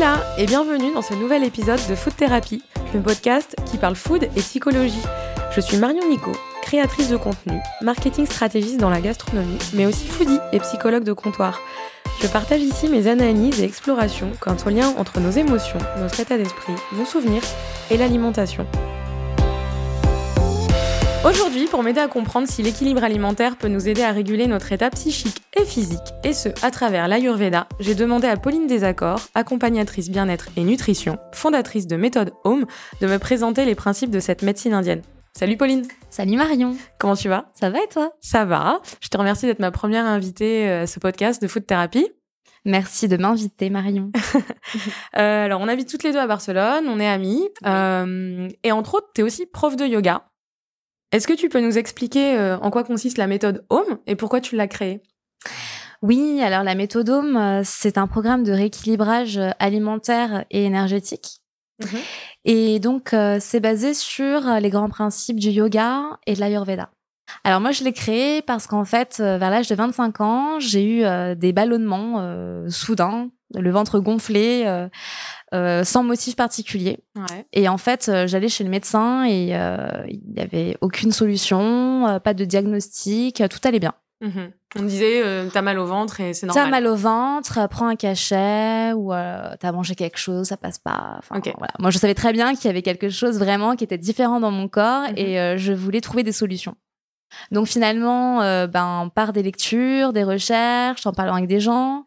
Hola et bienvenue dans ce nouvel épisode de Food Therapy, le podcast qui parle food et psychologie. Je suis Marion Nico, créatrice de contenu, marketing stratégiste dans la gastronomie, mais aussi foodie et psychologue de comptoir. Je partage ici mes analyses et explorations quant au lien entre nos émotions, notre état d'esprit, nos souvenirs et l'alimentation. Aujourd'hui, pour m'aider à comprendre si l'équilibre alimentaire peut nous aider à réguler notre état psychique et physique, et ce, à travers l'Ayurveda, j'ai demandé à Pauline Desaccords, accompagnatrice bien-être et nutrition, fondatrice de Méthode Home, de me présenter les principes de cette médecine indienne. Salut Pauline Salut Marion Comment tu vas? Ça va et toi? Ça va. Je te remercie d'être ma première invitée à ce podcast de Food Therapy. Merci de m'inviter, Marion. euh, alors, on habite toutes les deux à Barcelone, on est amies. Euh, et entre autres, tu es aussi prof de yoga. Est-ce que tu peux nous expliquer euh, en quoi consiste la méthode Home et pourquoi tu l'as créée? Oui, alors la méthode Home, euh, c'est un programme de rééquilibrage euh, alimentaire et énergétique. Mmh. Et donc, c'est basé sur les grands principes du yoga et de l'Ayurveda. Alors moi, je l'ai créé parce qu'en fait, vers l'âge de 25 ans, j'ai eu des ballonnements euh, soudains, le ventre gonflé, euh, euh, sans motif particulier. Ouais. Et en fait, j'allais chez le médecin et il n'y avait aucune solution, pas de diagnostic, tout allait bien. Mmh On disait, t'as mal au ventre et c'est normal. T'as mal au ventre, prends un cachet ou t'as mangé quelque chose, ça passe pas. Enfin, okay. voilà. Moi, je savais très bien qu'il y avait quelque chose vraiment qui était différent dans mon corps mmh et je voulais trouver des solutions. Donc finalement, euh, ben par des lectures, des recherches, en parlant avec des gens,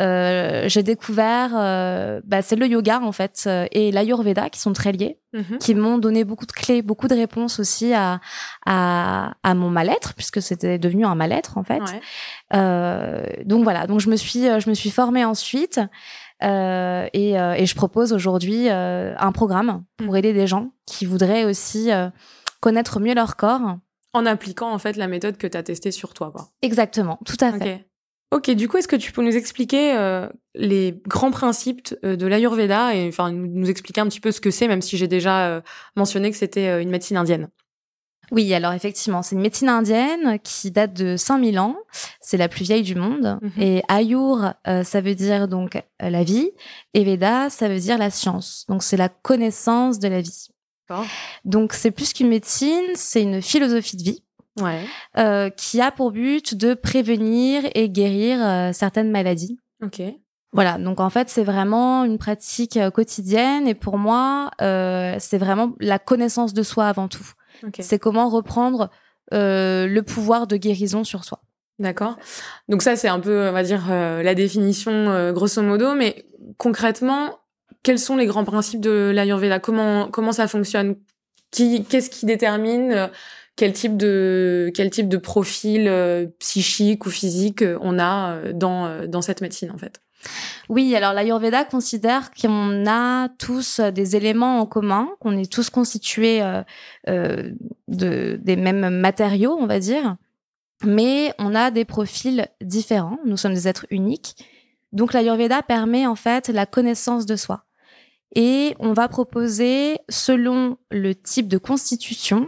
euh, j'ai découvert, euh, bah, c'est le yoga en fait euh, et l'ayurveda qui sont très liés, mmh qui m'ont donné beaucoup de clés, beaucoup de réponses aussi à à, à mon mal-être puisque c'était devenu un mal-être en fait. Ouais. Donc voilà, donc je me suis je me suis formée ensuite. Euh, et, euh, et, je propose aujourd'hui euh, un programme pour Mmh. aider des gens qui voudraient aussi connaître mieux leur corps en appliquant en fait la méthode que tu as testée sur toi. Quoi. Exactement, tout à fait. Ok, du coup, est-ce que tu peux nous expliquer euh, les grands principes euh, de l'Ayurveda et enfin nous expliquer un petit peu ce que c'est, même si j'ai déjà euh, mentionné que c'était une médecine indienne? Oui, alors effectivement, c'est une médecine indienne qui date de 5000 ans. C'est la plus vieille du monde. Mm -hmm. Et Ayur, ça veut dire donc la vie, et Veda, ça veut dire la science. Donc c'est la connaissance de la vie. Oh. Donc c'est plus qu'une médecine, c'est une philosophie de vie ouais. euh, qui a pour but de prévenir et guérir euh, certaines maladies. Ok. Voilà, donc en fait c'est vraiment une pratique euh, quotidienne et pour moi euh, c'est vraiment la connaissance de soi avant tout. Okay. C'est comment reprendre euh, le pouvoir de guérison sur soi. D'accord. Donc ça c'est un peu on va dire euh, la définition grosso modo, mais concrètement quels sont les grands principes de l'Ayurveda? Comment comment ça fonctionne? Qu'est-ce qui détermine euh, quel type de quel type de profil euh, psychique ou physique euh, on a dans dans cette médecine en fait? Oui, alors l'Ayurveda considère qu'on a tous des éléments en commun, qu'on est tous constitués de, des mêmes matériaux, on va dire, mais on a des profils différents. Nous sommes des êtres uniques. Donc l'Ayurveda permet en fait la connaissance de soi et on va proposer selon le type de constitution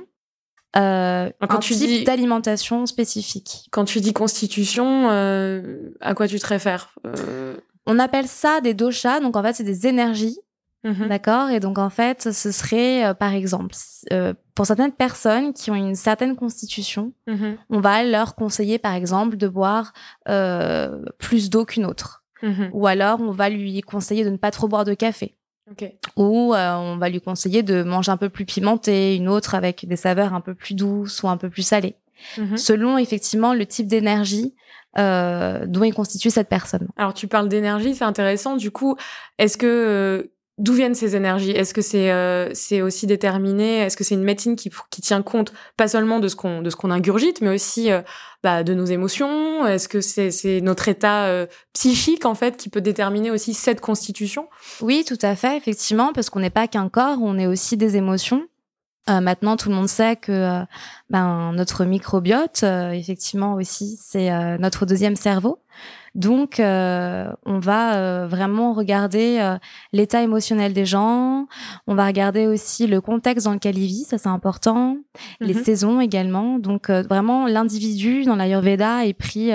euh, quand un tu type dis d'alimentation spécifique. Quand tu dis constitution, euh, à quoi tu te réfères euh... On appelle ça des doshas, donc en fait c'est des énergies, mm -hmm. d'accord? Et donc en fait ce serait par exemple pour certaines personnes qui ont une certaine constitution, mm -hmm. on va leur conseiller par exemple de boire plus d'eau qu'une autre, mm -hmm. ou alors on va lui conseiller de ne pas trop boire de café. Okay. Ou euh, on va lui conseiller de manger un peu plus pimenté, une autre avec des saveurs un peu plus douces ou un peu plus salées, mm -hmm. selon effectivement le type d'énergie euh, dont est constituée cette personne. Alors tu parles d'énergie, c'est intéressant. Du coup, est-ce que euh, d'où viennent ces énergies? Est-ce que c'est euh, c'est aussi déterminé? Est-ce que c'est une médecine qui qui tient compte pas seulement de ce qu'on de ingurgite, mais aussi euh, bah, de nos émotions? Est-ce que c'est notre état euh, psychique en fait qui peut déterminer aussi cette constitution? Oui, tout à fait, effectivement, parce qu'on n'est pas qu'un corps, on est aussi des émotions. Maintenant, tout le monde sait que ben, notre microbiote, effectivement aussi, c'est notre deuxième cerveau. Donc, euh, on va euh, vraiment regarder euh, l'état émotionnel des gens. On va regarder aussi le contexte dans lequel ils vivent, ça c'est important. Les mhm. saisons également. Donc, vraiment, l'individu dans l'Ayurveda est pris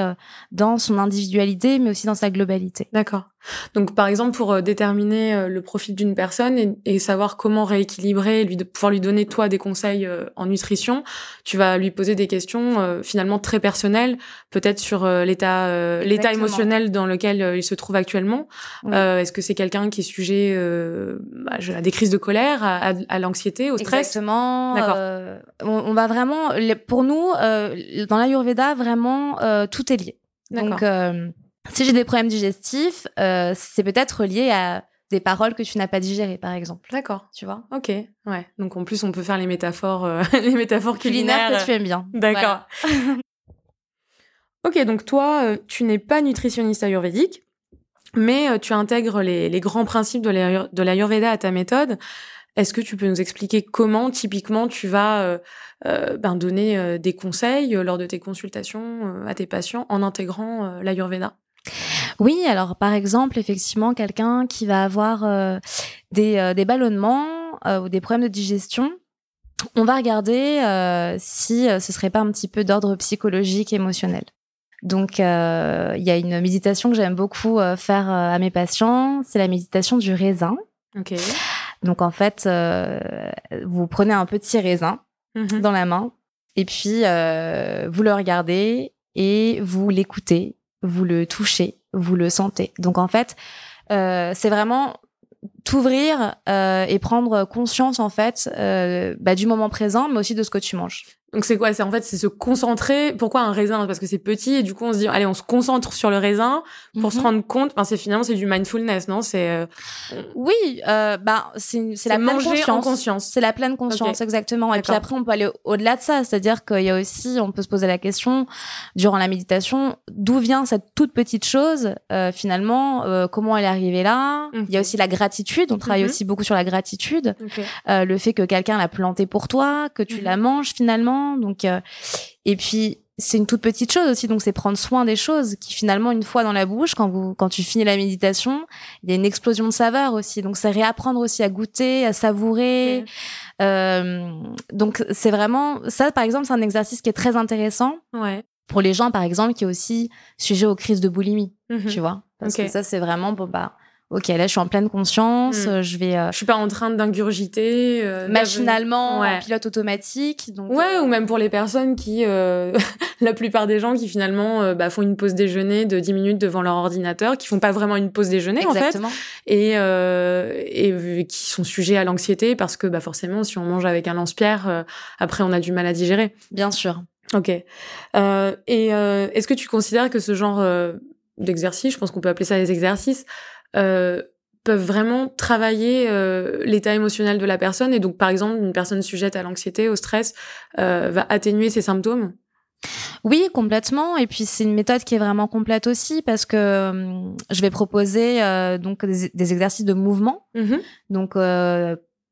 dans son individualité, mais aussi dans sa globalité. D'accord. Donc, par exemple, pour déterminer le profil d'une personne et, savoir comment rééquilibrer, lui de pouvoir lui donner toi des conseils en nutrition, tu vas lui poser des questions finalement très personnelles, peut-être sur l'état l'état émotionnel dans lequel euh, il se trouve actuellement. Euh, Est-ce que c'est quelqu'un qui est sujet euh, bah, à des crises de colère, à, à, l'anxiété, au stress? Exactement. D'accord. Euh, on, va vraiment, pour nous, euh, dans l'Ayurveda, vraiment, euh, tout est lié. Donc, si j'ai des problèmes digestifs, c'est peut-être lié à des paroles que tu n'as pas digérées, par exemple. D'accord. Tu vois Ok. Ouais. Donc en plus, on peut faire les métaphores, les métaphores culinaires. culinaires que tu aimes bien. D'accord. Ok, donc toi, euh, tu n'es pas nutritionniste ayurvédique, mais euh, tu intègres les, grands principes de l'ayurveda à ta méthode. Est-ce que tu peux nous expliquer comment, typiquement, tu vas euh, ben, donner des conseils lors de tes consultations à tes patients en intégrant l'ayurveda? Oui, alors par exemple, effectivement, quelqu'un qui va avoir des, des ballonnements ou des problèmes de digestion, on va regarder si ce serait pas un petit peu d'ordre psychologique, émotionnel. Donc, euh, il y a une méditation que j'aime beaucoup euh, faire euh, à mes patients, c'est la méditation du raisin. Okay. Donc, en fait, vous prenez un petit raisin mm-hmm. dans la main et puis vous le regardez et vous l'écoutez, vous le touchez, vous le sentez. Donc, en fait, c'est vraiment t'ouvrir et prendre conscience en fait bah, du moment présent, mais aussi de ce que tu manges. Donc c'est quoi? C'est en fait c'est se concentrer. Pourquoi un raisin? Parce que c'est petit et du coup on se dit allez on se concentre sur le raisin pour se mhm. rendre compte. Enfin c'est finalement c'est du mindfulness non? C'est euh, oui euh, bah c'est c'est la pleine conscience. conscience. C'est la pleine conscience exactement. Et puis après on peut aller au-delà de ça, c'est-à-dire qu'il y a aussi on peut se poser la question durant la méditation d'où vient cette toute petite chose euh, finalement euh, comment elle est arrivée là? Il y a mhm. aussi la gratitude. On travaille mhm. aussi beaucoup sur la gratitude, euh, le fait que quelqu'un l'a planté pour toi, que tu la manges finalement donc, euh, et puis c'est une toute petite chose aussi, donc c'est prendre soin des choses qui finalement une fois dans la bouche, quand vous quand tu finis la méditation, il y a une explosion de saveur aussi. Donc c'est réapprendre aussi à goûter, à savourer. Euh, donc c'est vraiment ça par exemple c'est un exercice qui est très intéressant. Ouais. Pour les gens par exemple qui est aussi sujet aux crises de boulimie, mm-hmm. tu vois, parce que ça c'est vraiment bon bah ok là je suis en pleine conscience hmm. je vais euh, je suis pas en train d'ingurgiter euh, machinalement en pilote automatique donc ouais ou même pour les personnes qui euh, la plupart des gens qui finalement bah, font une pause déjeuner de 10 minutes devant leur ordinateur qui font pas vraiment une pause déjeuner en fait. Et et qui sont sujets à l'anxiété parce que bah forcément si on mange avec un lance-pierre après on a du mal à digérer. Bien sûr. Ok. Et est-ce que tu considères que ce genre d'exercice je pense qu'on peut appeler ça des exercices euh, peuvent vraiment travailler euh, l'état émotionnel de la personne. Et donc, par exemple, une personne sujette à l'anxiété, au stress, euh, va atténuer ses symptômes. Oui, complètement. Et puis c'est une méthode qui est vraiment complète aussi parce que je vais proposer donc des, exercices de mouvement, mm-hmm. donc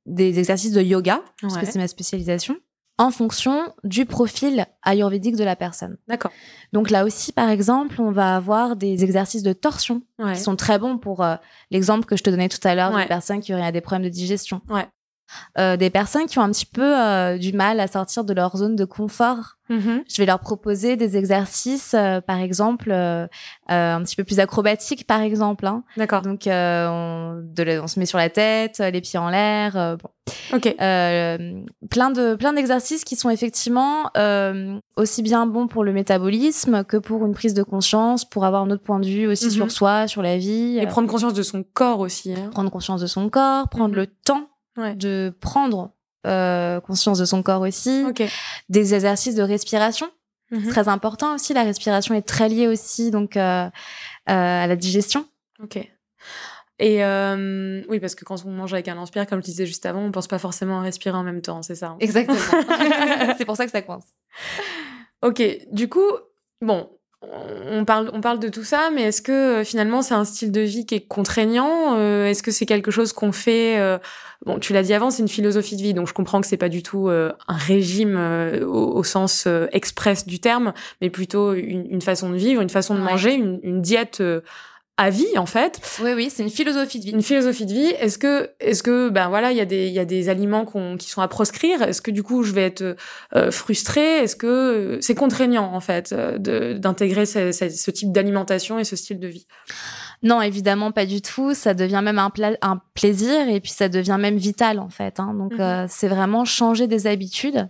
des exercices de yoga parce que c'est ma spécialisation en fonction du profil ayurvédique de la personne. D'accord. Donc là aussi, par exemple, on va avoir des exercices de torsion qui sont très bons pour euh, l'exemple que je te donnais tout à l'heure des personnes qui auraient des problèmes de digestion. Ouais. Euh, des personnes qui ont un petit peu euh, du mal à sortir de leur zone de confort. Mm-hmm. Je vais leur proposer des exercices, euh, par exemple, un petit peu plus acrobatiques, par exemple. Hein. D'accord. Donc, on, de, on se met sur la tête, les pieds en l'air. bon. Ok. plein de plein d'exercices qui sont effectivement aussi bien bons pour le métabolisme que pour une prise de conscience, pour avoir un autre point de vue aussi mm-hmm. sur soi, sur la vie. Et prendre conscience de son corps aussi. Hein. Prendre conscience de son corps, prendre mm-hmm. le temps de prendre euh, conscience de son corps aussi, des exercices de respiration. Mhm. Très important aussi, la respiration est très liée aussi donc euh, euh, à la digestion. Ok. Et oui, parce que quand on mange avec un inspire, comme je disais juste avant, on pense pas forcément à respirer en même temps, c'est ça. Hein. Exactement. c'est pour ça que ça coince. Ok, du coup, bon, on parle, on parle de tout ça, mais est-ce que finalement c'est un style de vie qui est contraignant Est-ce que c'est quelque chose qu'on fait Bon, tu l'as dit avant, c'est une philosophie de vie, donc je comprends que c'est pas du tout un régime au, sens express du terme, mais plutôt une, façon de vivre, une façon de manger, une, une diète à vie en fait. Oui oui, c'est une philosophie de vie. Une philosophie de vie. Est-ce que est-ce que ben voilà, il y a des il y a des aliments qui sont à proscrire. Est-ce que du coup je vais être euh, frustrée? Est-ce que c'est contraignant en fait euh, de d'intégrer ce, ce, type d'alimentation et ce style de vie? Non, évidemment pas du tout. Ça devient même un, un plaisir et puis ça devient même vital en fait. Hein. Donc mhm. euh, c'est vraiment changer des habitudes.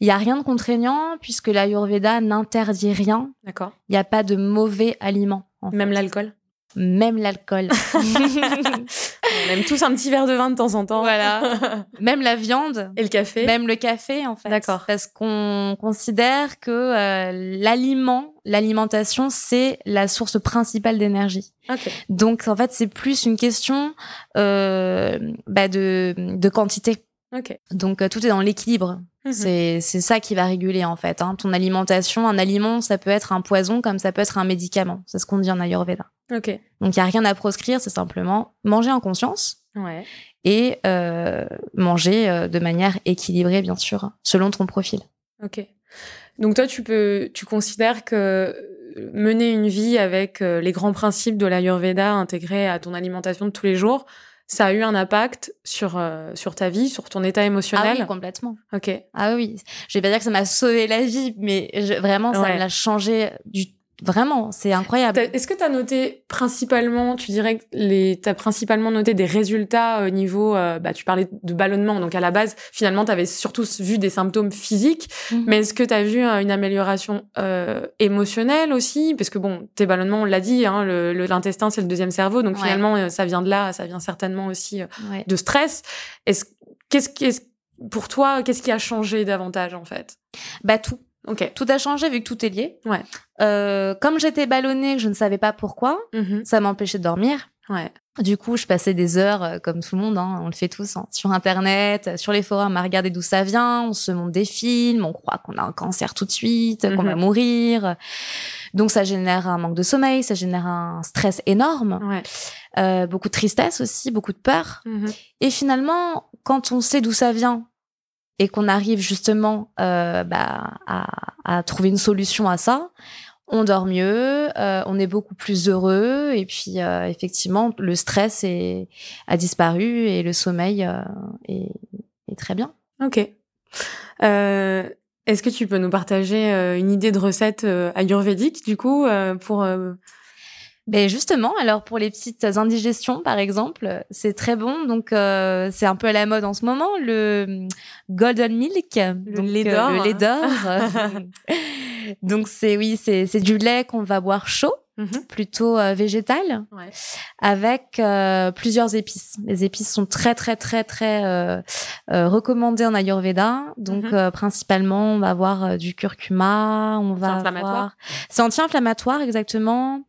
Il y a rien de contraignant puisque l'Ayurveda n'interdit rien. D'accord. Il n'y a pas de mauvais aliments. Même l'alcool? Même l'alcool. on aime tous un petit verre de vin de temps en temps. Voilà. Même la viande. Et le café. Même le café, en fait. D'accord. Parce qu'on considère que euh, l'aliment, l'alimentation, c'est la source principale d'énergie. Okay. Donc, en fait, c'est plus une question euh, bah de, de quantité. Okay. Donc, euh, tout est dans l'équilibre. Mhm. C'est ça qui va réguler en fait. Hein. Ton alimentation, un aliment, ça peut être un poison comme ça peut être un médicament. C'est ce qu'on dit en Ayurveda. Ok. Donc il y a rien à proscrire, c'est simplement manger en conscience ouais. et euh, manger euh, de manière équilibrée bien sûr, selon ton profil. Ok. Donc toi tu peux, tu considères que mener une vie avec euh, les grands principes de l'Ayurveda intégrés à ton alimentation de tous les jours, ça a eu un impact sur euh, sur ta vie, sur ton état émotionnel. Ah oui, complètement. Ok. Ah oui, je vais pas dire que ça m'a sauvé la vie, mais vraiment ça l'a changé du Vraiment, c'est incroyable. Est-ce que tu as noté principalement, tu dirais que les, as principalement noté des résultats au niveau, euh, bah, tu parlais de ballonnement, donc à la base, finalement, tu avais surtout vu des symptômes physiques, mhm. mais est-ce que tu as vu euh, une amélioration euh, émotionnelle aussi? Parce que bon, tes ballonnements, on l'a dit, hein, l'intestin, c'est le deuxième cerveau, donc finalement, euh, ça vient de là, ça vient certainement aussi de stress. Est-ce, qu'est-ce, qu'est-ce, pour toi, qu'est-ce qui a changé davantage en fait? Bah tout. Ok. Tout a changé vu que tout est lié. Ouais. Euh, comme j'étais ballonnée, je ne savais pas pourquoi, mm-hmm. ça m'empêchait de dormir. Ouais. Du coup, je passais des heures, euh, comme tout le monde, hein, on le fait tous, hein, sur Internet, sur les forums, à regarder d'où ça vient. On se montre des films, on croit qu'on a un cancer tout de suite, qu'on va mm-hmm. mourir. Donc, ça génère un manque de sommeil, ça génère un stress énorme, ouais. euh, beaucoup de tristesse aussi, beaucoup de peur. Mm-hmm. Et finalement, quand on sait d'où ça vient, et qu'on arrive justement euh, bah, à, trouver une solution à ça, on dort mieux, euh, on est beaucoup plus heureux et puis euh, effectivement le stress est, a disparu et le sommeil est, est, très bien. Ok. Est-ce que tu peux nous partager une idée de recette ayurvédique du coup pour ben justement, alors pour les petites indigestions, par exemple, c'est très bon. Donc euh, c'est un peu à la mode en ce moment, le golden milk, le lait d'or. le lait d'or. donc c'est oui, c'est du lait qu'on va boire chaud Mhm. plutôt euh, végétal, avec euh, plusieurs épices. Les épices sont très très très très euh, recommandées en Ayurveda. Donc mhm. principalement, on va avoir du curcuma, on va avoir. C'est anti-inflammatoire exactement.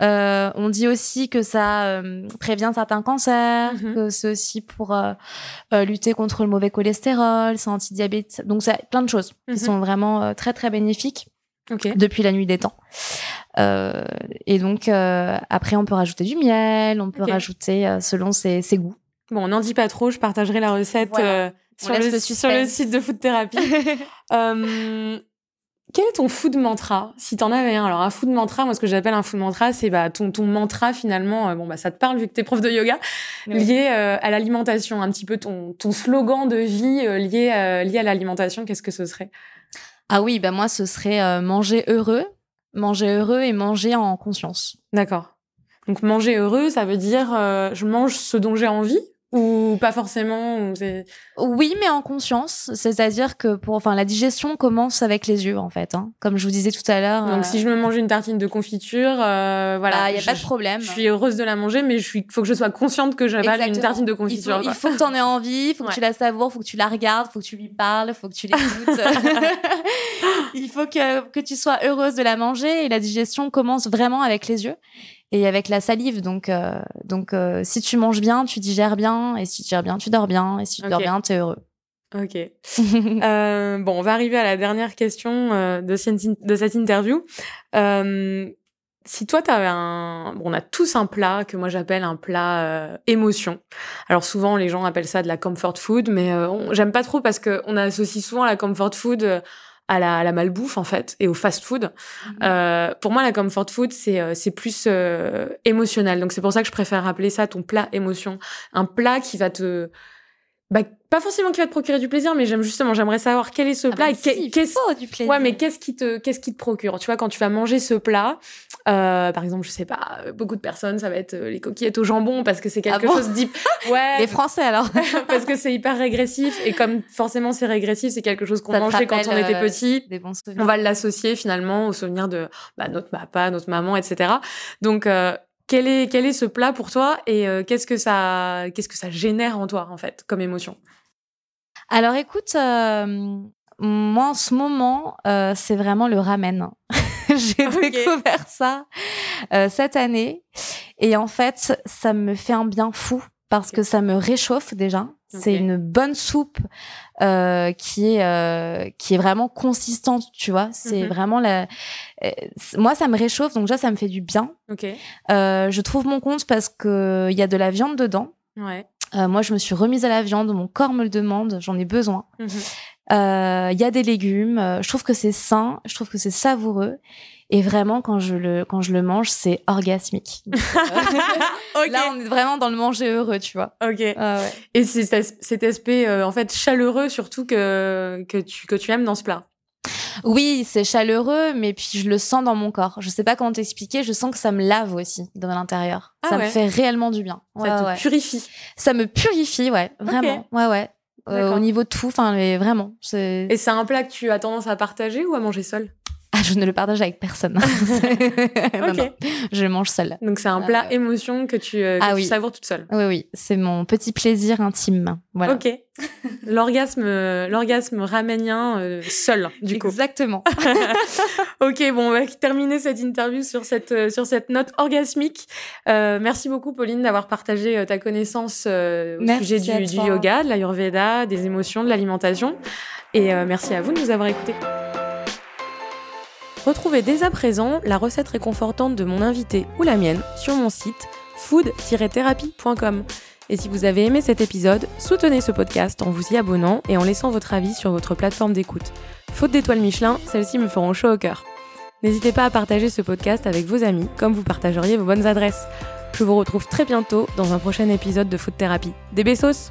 on dit aussi que ça prévient certains cancers, mhm. que c'est aussi pour lutter contre le mauvais cholestérol, c'est anti-diabète. Donc c'est plein de choses qui sont vraiment très très bénéfiques. depuis la nuit des temps. Euh, et donc, euh, après, on peut rajouter du miel, on peut rajouter euh, selon ses, ses, goûts. Bon, on n'en dit pas trop, je partagerai la recette sur, le, sur, le, site de Food Therapy. quel est ton food mantra Si t'en avais un? Alors, un food mantra, moi, ce que j'appelle un food mantra, c'est bah, ton, ton mantra, finalement, bon, bah, ça te parle vu que t'es prof de yoga, lié à l'alimentation, un petit peu ton, ton slogan de vie lié, lié à l'alimentation, qu'est-ce que ce serait? Ah oui, bah moi ce serait manger heureux, manger heureux et manger en conscience. D'accord. Donc manger heureux, ça veut dire euh, je mange ce dont j'ai envie ou pas forcément Oui, mais en conscience. C'est-à-dire que pour, enfin, la digestion commence avec les yeux, en fait. Hein. Comme je vous disais tout à l'heure. Donc, si je me mange une tartine de confiture, euh, voilà. Il bah, n'y a pas de problème. Je suis heureuse de la manger, mais il faut que je sois consciente que j'avale une tartine de confiture. Il faut, que tu en aies envie, il faut que tu la savoures, il faut que tu la regardes, il faut que tu lui parles, il faut que tu l'écoutes. il faut que, que tu sois heureuse de la manger et la digestion commence vraiment avec les yeux et avec la salive. Donc, euh, donc euh, si tu manges bien, tu digères bien, et si tu digères bien, tu dors bien, et si tu dors bien, tu es heureux. Ok. euh, bon, on va arriver à la dernière question de, cette interview. Si toi, tu avais un... Bon, on a tous un plat que moi j'appelle un plat émotion. Alors souvent, les gens appellent ça de la comfort food, mais j'aime pas trop parce qu'on associe souvent la comfort food à la, à la malbouffe en fait et au fast food. Mmh. pour moi, la comfort food c'est c'est plus émotionnel. Donc c'est pour ça que je préfère appeler ça ton plat émotion, un plat qui va te bah, pas forcément qui va te procurer du plaisir, mais j'aime justement, j'aimerais savoir quel est ce ah plat bah et qu'est-ce du plaisir. Ouais, mais qu'est-ce qui te, qu'est-ce qui te procure? Tu vois, quand tu vas manger ce plat, euh, par exemple, je sais pas, beaucoup de personnes, ça va être euh, les coquillettes au jambon parce que c'est ah quelque chose d'hyper. Ouais. Les Français alors. parce que c'est hyper régressif et comme forcément c'est régressif, c'est quelque chose qu'on mangeait quand on était euh, petit. Des bons on va l'associer finalement au souvenir de bah, notre papa, notre maman, etc. Donc euh, quel est, quel est ce plat pour toi et euh, qu'est-ce que ça qu'est-ce que ça génère en toi en fait comme émotion? Alors écoute, euh, moi en ce moment euh, c'est vraiment le ramen. J'ai découvert ça cette année et en fait ça me fait un bien fou parce que ça me réchauffe déjà. C'est une bonne soupe euh, qui est euh, qui est vraiment consistante, tu vois. C'est mhm. vraiment la. Euh, moi, ça me réchauffe, donc déjà ça me fait du bien. Euh, je trouve mon compte parce que il y a de la viande dedans. Ouais. Euh, moi, je me suis remise à la viande, mon corps me le demande, j'en ai besoin. Mhm. Il y a des légumes. je trouve que c'est sain, je trouve que c'est savoureux. Et vraiment, quand je le, quand je le mange, c'est orgasmique. Euh, là, on est vraiment dans le manger heureux, tu vois. Ok. Ah Et c'est cet aspect, euh, en fait, chaleureux surtout que, que, tu, que tu aimes dans ce plat. Oui, c'est chaleureux, mais puis je le sens dans mon corps. Je sais pas comment t'expliquer, je sens que ça me lave aussi dans l'intérieur. Ah ça me fait réellement du bien. ça te purifie. Ça me purifie, ouais, vraiment. Ouais, ouais. Euh, au niveau de tout, enfin, vraiment. Et c'est un plat que tu as tendance à partager ou à manger seul? Ah, je ne le partage avec personne. je mange seule. Donc c'est un plat euh, émotion que tu, euh, ah, oui. savoures toute seule. Oui, oui, c'est mon petit plaisir intime. Voilà. Ok. l'orgasme, l'orgasme raménien euh, seul, du coup. Exactement. ok, bon, on va terminer cette interview sur cette sur cette note orgasmique. merci beaucoup, Pauline, d'avoir partagé ta connaissance au sujet du, du yoga, de l'ayurveda, des émotions, de l'alimentation. Et merci à vous de nous avoir écoutés. Retrouvez dès à présent la recette réconfortante de mon invité ou la mienne sur mon site food-thérapie.com. Et si vous avez aimé cet épisode, soutenez ce podcast en vous y abonnant et en laissant votre avis sur votre plateforme d'écoute. Faute d'étoiles Michelin, celles-ci me feront chaud au cœur. N'hésitez pas à partager ce podcast avec vos amis, comme vous partageriez vos bonnes adresses. Je vous retrouve très bientôt dans un prochain épisode de Food Thérapie. Des bessos